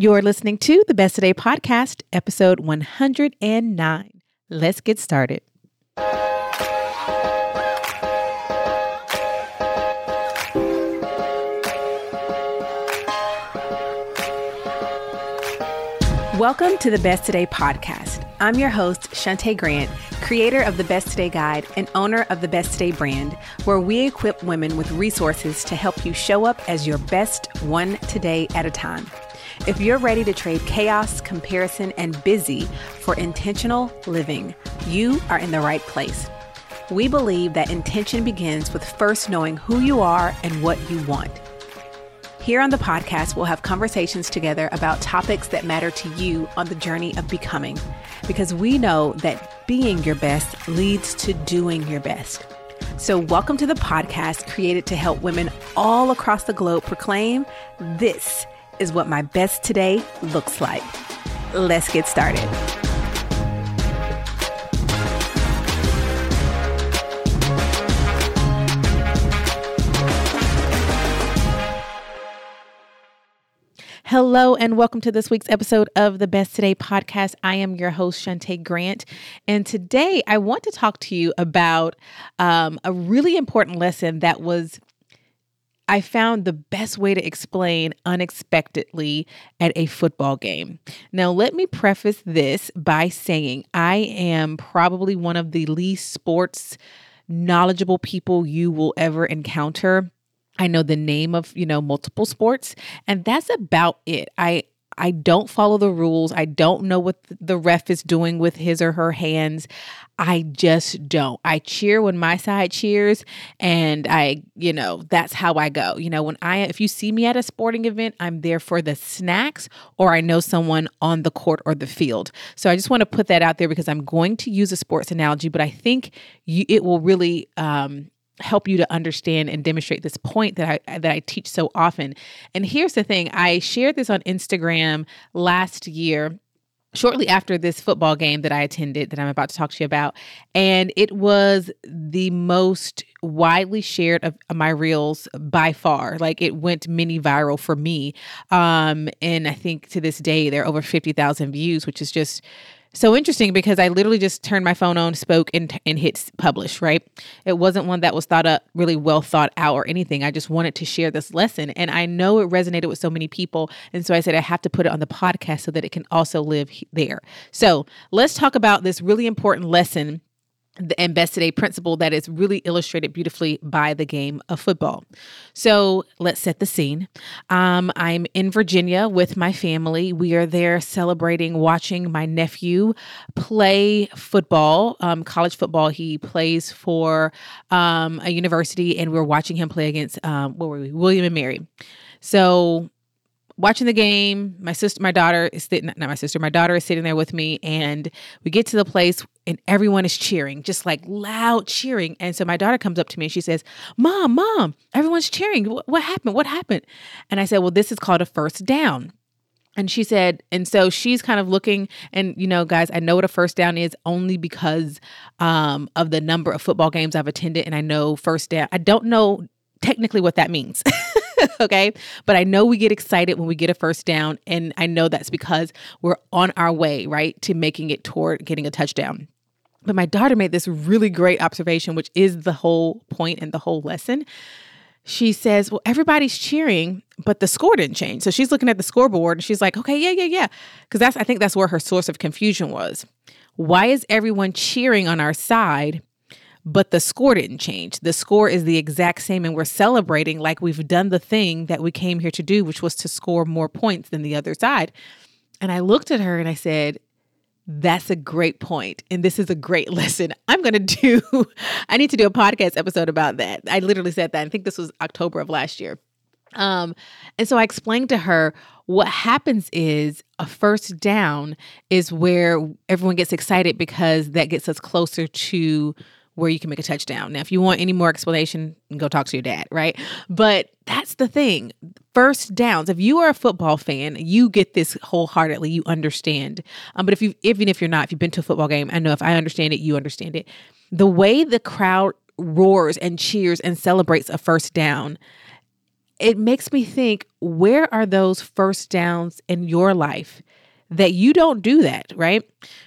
You're listening to the Best Today podcast, episode 109. Let's get started. Welcome to the Best Today podcast. I'm your host, Shante Grant, creator of the Best Today Guide and owner of the Best Today brand, where we equip women with resources to help you show up as your best one today at a time. If you're ready to trade chaos, comparison, and busy for intentional living, you are in the right place. We believe that intention begins with first knowing who you are and what you want. Here on the podcast, we'll have conversations together about topics that matter to you on the journey of becoming, because we know that being your best leads to doing your best. So, welcome to the podcast created to help women all across the globe proclaim this is what my best today looks like. Let's get started. Hello, and welcome to this week's episode of the Best Today podcast. I am your host, Shante Grant. And today I want to talk to you about um, a really important lesson that was I found the best way to explain unexpectedly at a football game. Now, let me preface this by saying I am probably one of the least sports knowledgeable people you will ever encounter. I know the name of, you know, multiple sports, and that's about it. I I don't follow the rules. I don't know what the ref is doing with his or her hands. I just don't. I cheer when my side cheers and I, you know, that's how I go. You know, when I if you see me at a sporting event, I'm there for the snacks or I know someone on the court or the field. So I just want to put that out there because I'm going to use a sports analogy, but I think you, it will really um help you to understand and demonstrate this point that I that I teach so often. And here's the thing, I shared this on Instagram last year shortly after this football game that I attended that I'm about to talk to you about. And it was the most widely shared of my reels by far. Like it went mini viral for me. Um and I think to this day there are over 50,000 views which is just so interesting because I literally just turned my phone on, spoke, and, and hit publish, right? It wasn't one that was thought up, really well thought out or anything. I just wanted to share this lesson. And I know it resonated with so many people. And so I said, I have to put it on the podcast so that it can also live there. So let's talk about this really important lesson and best today principle that is really illustrated beautifully by the game of football. So let's set the scene. Um, I'm in Virginia with my family. We are there celebrating watching my nephew play football, um, college football. He plays for um, a university, and we're watching him play against um, what were we? William and Mary. So watching the game. My sister, my daughter is sitting, not my sister, my daughter is sitting there with me. And we get to the place and everyone is cheering, just like loud cheering. And so my daughter comes up to me and she says, Mom, Mom, everyone's cheering. What, what happened? What happened? And I said, Well, this is called a first down. And she said, and so she's kind of looking, and you know, guys, I know what a first down is only because um, of the number of football games I've attended, and I know first down. I don't know technically what that means. okay. But I know we get excited when we get a first down. And I know that's because we're on our way, right, to making it toward getting a touchdown. But my daughter made this really great observation, which is the whole point and the whole lesson. She says, Well, everybody's cheering, but the score didn't change. So she's looking at the scoreboard and she's like, Okay, yeah, yeah, yeah. Because that's, I think that's where her source of confusion was. Why is everyone cheering on our side, but the score didn't change. The score is the exact same, and we're celebrating like we've done the thing that we came here to do, which was to score more points than the other side. And I looked at her and I said, that's a great. And this is a great lesson. I'm going to do, I need to do a podcast episode about that. I literally said that. I think this was October of last year. Um, and so I explained to her what happens is a first down is where everyone gets excited because that gets us closer to where you can make a touchdown. Now, if you want any more explanation, go talk to your dad, right? But that's the thing. First downs. If you are a football fan, you get this wholeheartedly. You understand. Um, but if you, even if you're not, if you've been to a football game, I know if I understand it, you understand it. The way the crowd roars and cheers and celebrates a first down it makes me think where are those first downs in your life that you don't do that, right?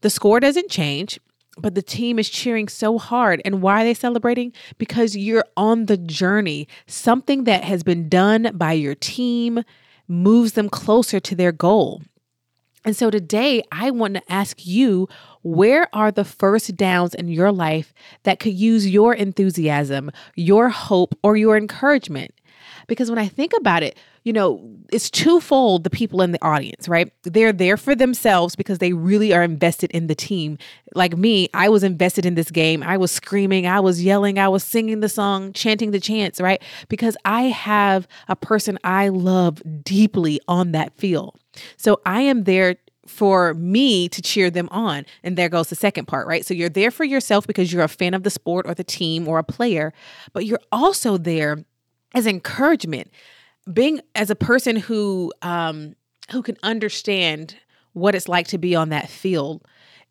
The score doesn't change, but the team is cheering so hard. And why are they celebrating? Because you're on the journey. Something that has been done by your team moves them closer to their goal. And so today, I want to ask you where are the first downs in your life that could use your enthusiasm, your hope, or your encouragement? Because when I think about it, you know, it's twofold the people in the audience, right? They're there for themselves because they really are invested in the team. Like me, I was invested in this game. I was screaming, I was yelling, I was singing the song, chanting the chants, right? Because I have a person I love deeply on that field. So I am there for me to cheer them on. And there goes the second part, right? So you're there for yourself because you're a fan of the sport or the team or a player, but you're also there as encouragement being as a person who um who can understand what it's like to be on that field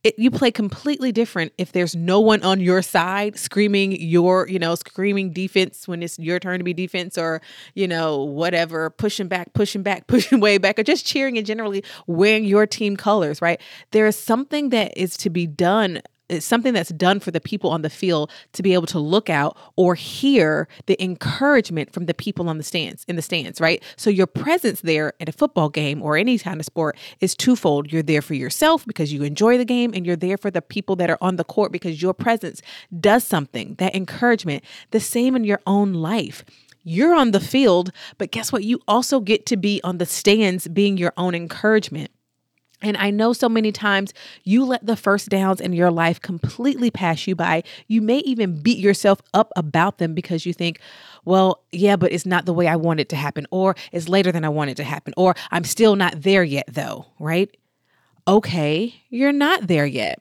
it, you play completely different if there's no one on your side screaming your, you know, screaming defense when it's your turn to be defense or, you know, whatever, pushing back, pushing back, pushing way back, or just cheering and generally wearing your team colors, right? There is something that is to be done it's something that's done for the people on the field to be able to look out or hear the encouragement from the people on the stands in the stands, right? So your presence there at a football game or any kind of sport is twofold. You're there for yourself because you enjoy the game and you're there for the people that are on the court because your presence does something, that encouragement. The same in your own life you're on the field, but guess what? You also get to be on the stands being your own encouragement. And I know so many times you let the first downs in your life completely pass you by. You may even beat yourself up about them because you think, well, yeah, but it's not the way I want it to happen, or it's later than I want it to happen, or I'm still not there yet, though, right? Okay, you're not there yet.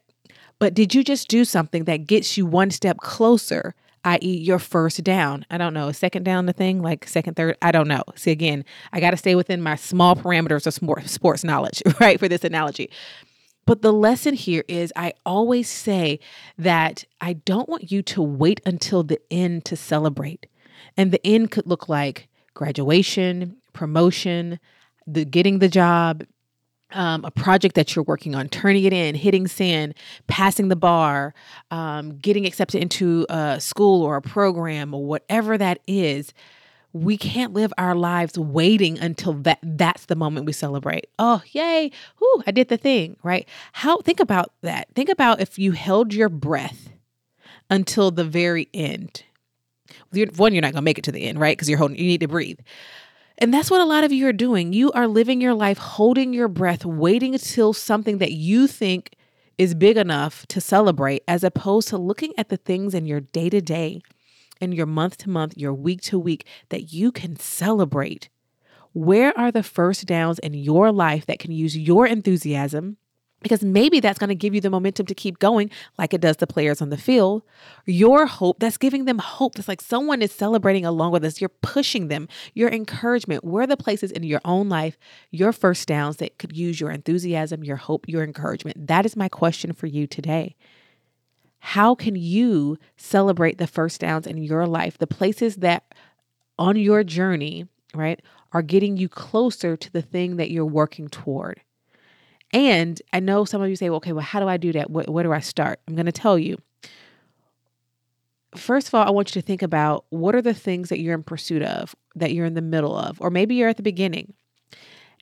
But did you just do something that gets you one step closer i.e., your first down. I don't know, second down the thing, like second, third. I don't know. See, again, I got to stay within my small parameters of sports knowledge, right, for this analogy. But the lesson here is I always say that I don't want you to wait until the end to celebrate. And the end could look like graduation, promotion, the getting the job, um, a project that you're working on, turning it in, hitting send, passing the bar, um, getting accepted into a school or a program or whatever that is, we can't live our lives waiting until that that's the moment we celebrate. Oh, yay. Whoo, I did the thing, right? How think about that. Think about if you held your breath until the very end. One, you're not gonna make it to the end, right? Because you're holding you need to breathe. And that's what a lot of you are doing. You are living your life holding your breath, waiting until something that you think is big enough to celebrate, as opposed to looking at the things in your day to day, in your month to month, your week to week that you can celebrate. Where are the first downs in your life that can use your enthusiasm, because maybe that's going to give you the momentum to keep going like it does the players on the field. Your hope, that's giving them hope. That's like someone is celebrating along with us. You're pushing them, your encouragement. Where are the places in your own life, your first downs that could use your enthusiasm, your hope, your encouragement? That is my question for you today. How can you celebrate the first downs in your life, the places that on your journey, right, are getting you closer to the thing that you're working toward? And I know some of you say, well, okay, well, how do I do that? Where, where do I start? I'm going to tell you. First of all, I want you to think about what are the things that you're in pursuit of, that you're in the middle of, or maybe you're at the beginning.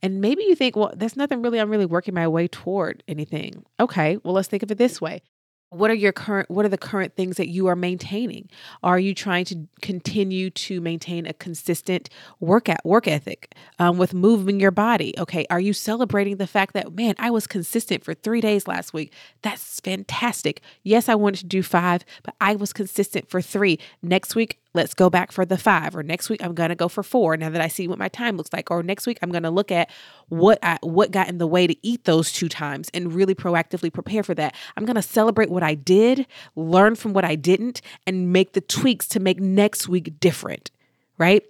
And maybe you think, well, there's nothing really, I'm really working my way toward anything. Okay, well, let's think of it this way what are your current what are the current things that you are maintaining? Are you trying to continue to maintain a consistent work at work ethic um, with moving your body? Okay are you celebrating the fact that man i was consistent for three days last week. That's fantastic. Yes i wanted to do five but i was consistent for three. Next week let's go back for the five or next week i'm going to go for four now that i see what my time looks like or next week i'm going to look at what I, what got in the way to eat those two times and really proactively prepare for that. I'm going to celebrate what i did learn from what i didn't and make the tweaks to make next week different right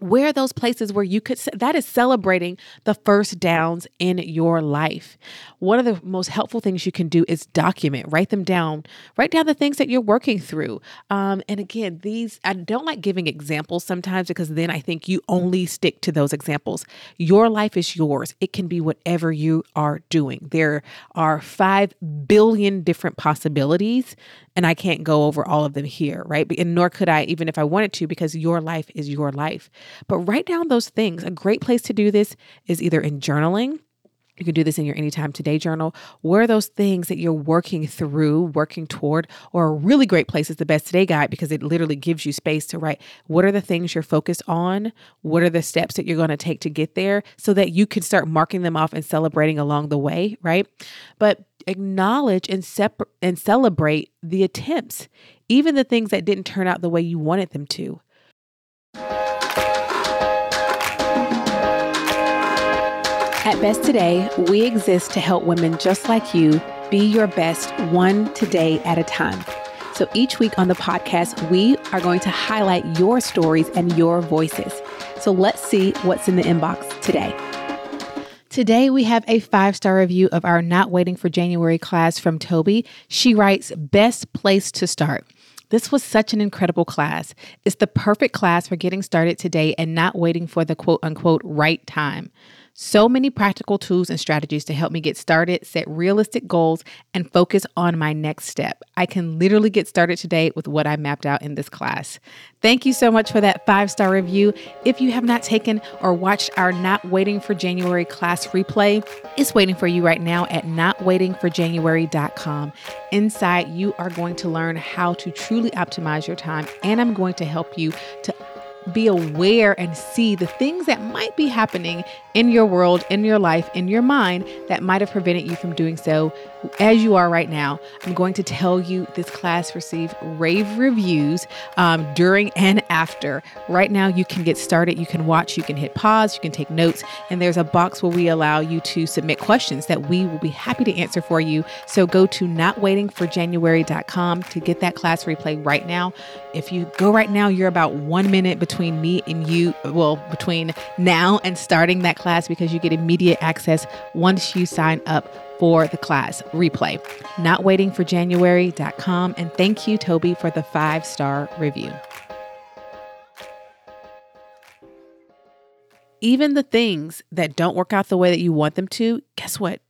where are those places where you could that is celebrating the first downs in your life. One of the most helpful things you can do is document write them down write down the things that you're working through. Um, and again these i don't like giving examples sometimes because then i think you only stick to those examples. Your life is yours. It can be whatever you are doing. There are 5 billion different possibilities and i can't go over all of them here right? And nor could i even if i wanted to because your life is your life but write down those things. A great place to do this is either in journaling. You can do this in your Anytime Today journal. Where those things that you're working through, working toward? Or a really great place is the Best Today Guide because it literally gives you space to write what are the things you're focused on? What are the steps that you're going to take to get there so that you can start marking them off and celebrating along the way, right? But acknowledge and, separ- and celebrate the attempts, even the things that didn't turn out the way you wanted them to. Best Today, we exist to help women just like you be your best one today at a time. So each week on the podcast, we are going to highlight your stories and your voices. So let's see what's in the inbox today. Today, we have a five star review of our Not Waiting for January class from Toby. She writes, Best place to start. This was such an incredible class. It's the perfect class for getting started today and not waiting for the quote unquote right time. So many practical tools and strategies to help me get started, set realistic goals, and focus on my next step. I can literally get started today with what I mapped out in this class. Thank you so much for that five star review. If you have not taken or watched our Not Waiting for January class replay, it's waiting for you right now at notwaitingforjanuary.com. Inside, you are going to learn how to truly optimize your time, and I'm going to help you to be aware and see the things that might be happening in your world, in your life, in your mind that might have prevented you from doing so as you are right now. I'm going to tell you this class received rave reviews um, during and after. Right now, you can get started. You can watch, you can hit pause, you can take notes, and there's a box where we allow you to submit questions that we will be happy to answer for you. So go to notwaitingforjanuary.com to get that class replay right now. If you go right now, you're about one minute between me and you, well, between now and starting that class because you get immediate access once you sign up for the class replay. NotWaitingForJanuary.com. And thank you, Toby, for the five star review. Even the things that don't work out the way that you want them to, guess what?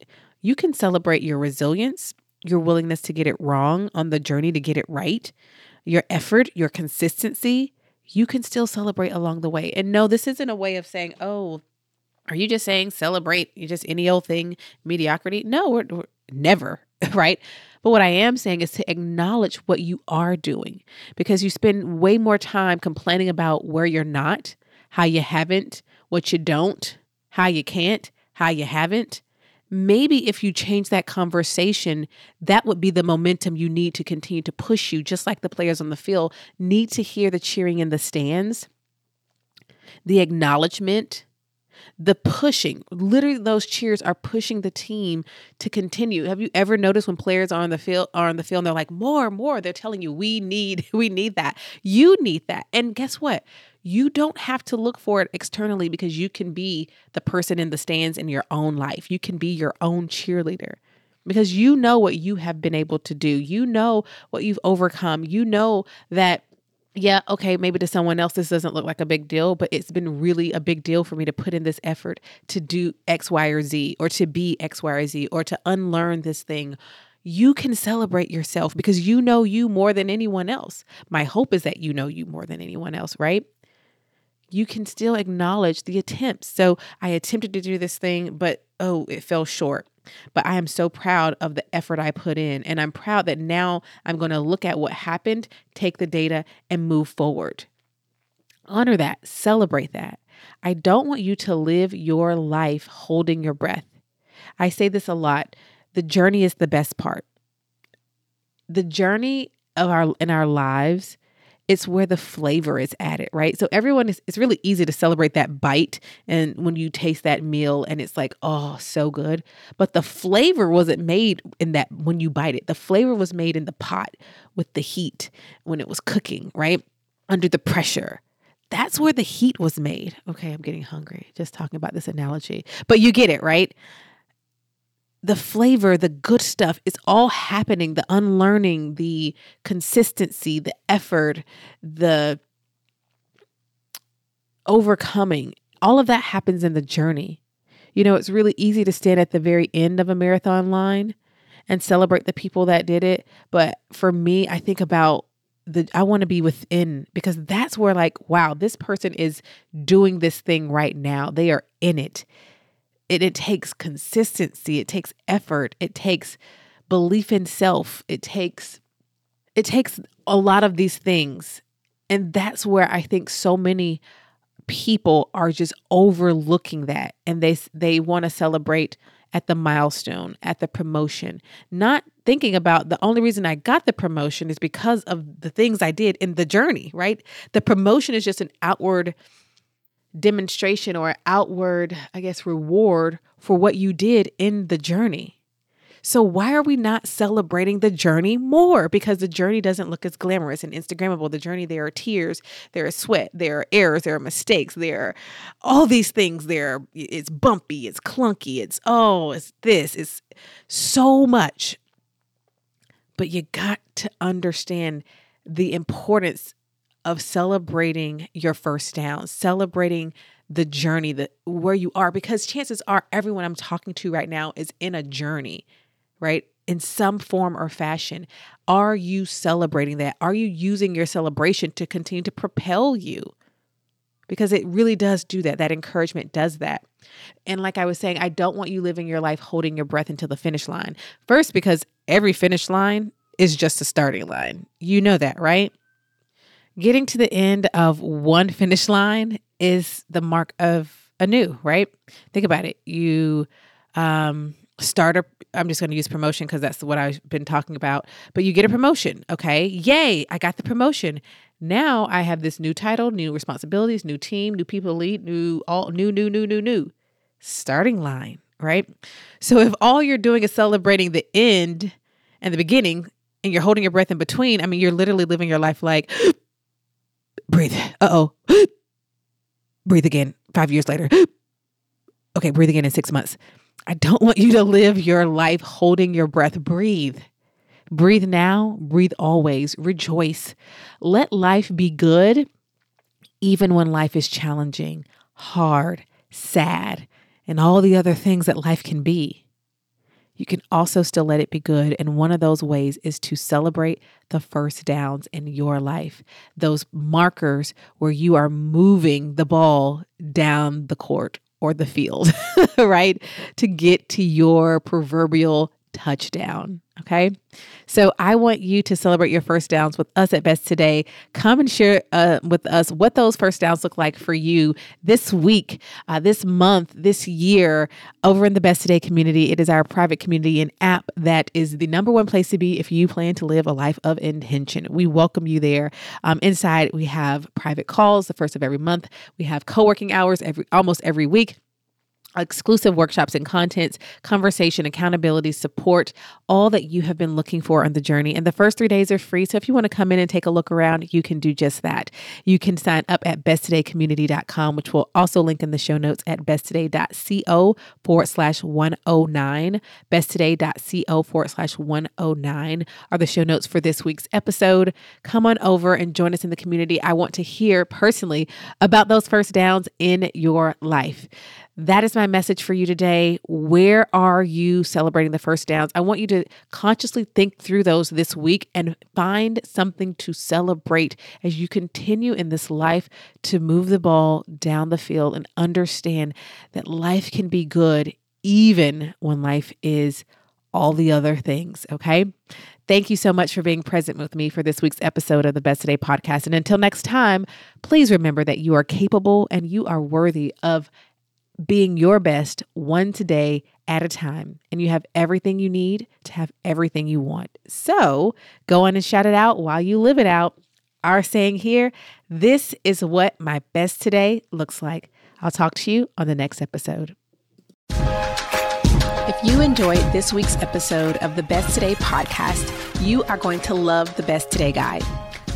You can celebrate your resilience, your willingness to get it wrong on the journey to get it right, your effort, your consistency. You can still celebrate along the way. And no, this isn't a way of saying, oh, are you just saying celebrate you just any old thing mediocrity? No, we're, we're never, right? But what I am saying is to acknowledge what you are doing because you spend way more time complaining about where you're not, how you haven't, what you don't, how you can't, how you haven't. Maybe if you change that conversation, that would be the momentum you need to continue to push you, just like the players on the field need to hear the cheering in the stands, the acknowledgement, the pushing literally those cheers are pushing the team to continue. Have you ever noticed when players are on the field are on the field and they're like more more they're telling you we need we need that. You need that. And guess what? You don't have to look for it externally because you can be the person in the stands in your own life. You can be your own cheerleader because you know what you have been able to do. You know what you've overcome. You know that yeah, okay, maybe to someone else this doesn't look like a big deal, but it's been really a big deal for me to put in this effort to do X, Y, or Z, or to be X, Y, or Z, or to unlearn this thing. You can celebrate yourself because you know you more than anyone else. My hope is that you know you more than anyone else, right? You can still acknowledge the attempts. So I attempted to do this thing, but oh, it fell short. But I am so proud of the effort I put in. And I'm proud that now I'm going to look at what happened, take the data, and move forward. Honor that, celebrate that. I don't want you to live your life holding your breath. I say this a lot the journey is the best part. The journey of our in our lives it's where the flavor is added, right? So everyone is it's really easy to celebrate that bite and when you taste that meal and it's like, oh, so good. But the flavor wasn't made in that when you bite it. The flavor was made in the pot with the heat when it was cooking, right? Under the pressure. that's where the heat was made. Okay, I'm getting hungry just talking about this analogy, but you get it, right? The flavor, the good stuff, is all happening. The unlearning, the consistency, the effort, the overcoming, all of that happens in the journey. You know, it's really easy to stand at the very end of a marathon line and celebrate the people that did it. But for me, I think about the I want to be within because that's where like wow this person is doing this thing right now they are in it it, it takes consistency it takes effort it takes belief in self it takes it takes a lot of these things. And that's where I think so many people are just overlooking that. And they they want to celebrate at the milestone, at the promotion, not thinking about the only reason I got the promotion is because of the things I did in the journey, right? The promotion is just an outward demonstration or outward, I guess, reward for what you did in the journey. So why are we not celebrating the journey more? Because the journey doesn't look as glamorous and Instagrammable. The journey, there are tears, there is sweat, there are errors, there are mistakes, there are all these things. There, it's bumpy, it's clunky, it's oh, it's this, it's so much. But you got to understand the importance of celebrating your first down, celebrating the journey that where you are because chances are everyone I'm talking to right now is in a journey right? In some form or fashion. Are you celebrating that? Are you using your celebration to continue to propel you? Because it really does do that. That encouragement does that. And like I was saying, I don't want you living your life holding your breath until the finish line. First, because every finish line is just a starting line. You know that, right? Getting to the end of one finish line is the mark of a new, right? Think about it. You um start a I'm just going to use promotion because that's what I've been talking about. But you get a promotion, okay? Yay, I got the promotion. Now I have this new title, new responsibilities, new team, new people lead, new all new new new new new starting line, right? So if all you're doing is celebrating the end and the beginning and you're holding your breath in between, I mean you're literally living your life like breathe. Uh-oh. breathe again 5 years later. okay, breathe again in 6 months. I don't want you to live your life holding your breath. Breathe. Breathe now, breathe always, rejoice. Let life be good, even when life is challenging, hard, sad, and all the other things that life can be. You can also still let it be good. And one of those ways is to celebrate the first downs in your life, those markers where you are moving the ball down the court or the field, right? To get to your proverbial touchdown. Okay. So I want you to celebrate your first downs with us at Best today. Come and share uh, with us what those first downs look like for you this week, uh, this month, this year over in the Best Today community. It is our private community and app that is the number one place to be if you plan to live a life of intention. We welcome you there. Um, inside, we have private calls the first of every month. We have co working hours every almost every week exclusive workshops and contents, conversation, accountability, support, all that you have been looking for on the journey. And the first three days are free. So if you want to come in and take a look around, you can do just that. You can sign up at besttodaycommunity.com, which we'll also link in the show notes at besttoday.co forward slash 109. Besttoday.co forward slash 109 are the show notes for this week's episode. Come on over and join us in the community. I want to hear personally about those first downs in your life. That is my message for you today. Where are you celebrating the first downs? I want you to consciously think through those this week and find something to celebrate as you continue in this life to move the ball down the field and understand that life can be good even when life is all the other things. Okay. Thank you so much for being present with me for this week's episode of the Best Today podcast. And until next time, please remember that you are capable and you are worthy of being your best one today at a time. And you have everything you need to have everything you want. So go on and shout it out while you live it out. Our saying here this is what my best today looks like. I'll talk to you on the next episode. If you enjoyed this week's episode of the Best Today podcast, you are going to love the Best Today guide.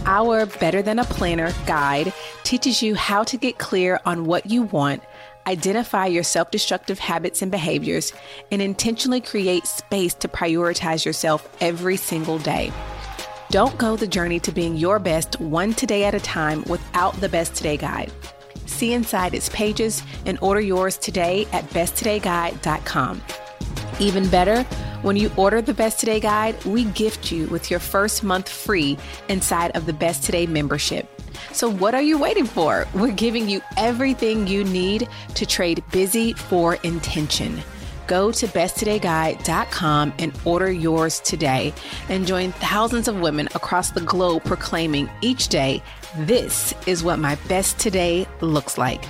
Our Better Than a Planner guide teaches you how to get clear on what you want, identify your self destructive habits and behaviors, and intentionally create space to prioritize yourself every single day. Don't go the journey to being your best one today at a time without the Best Today Guide. See inside its pages and order yours today at besttodayguide.com. Even better, when you order the Best Today Guide, we gift you with your first month free inside of the Best Today membership. So, what are you waiting for? We're giving you everything you need to trade busy for intention. Go to besttodayguide.com and order yours today and join thousands of women across the globe proclaiming each day, This is what my best today looks like.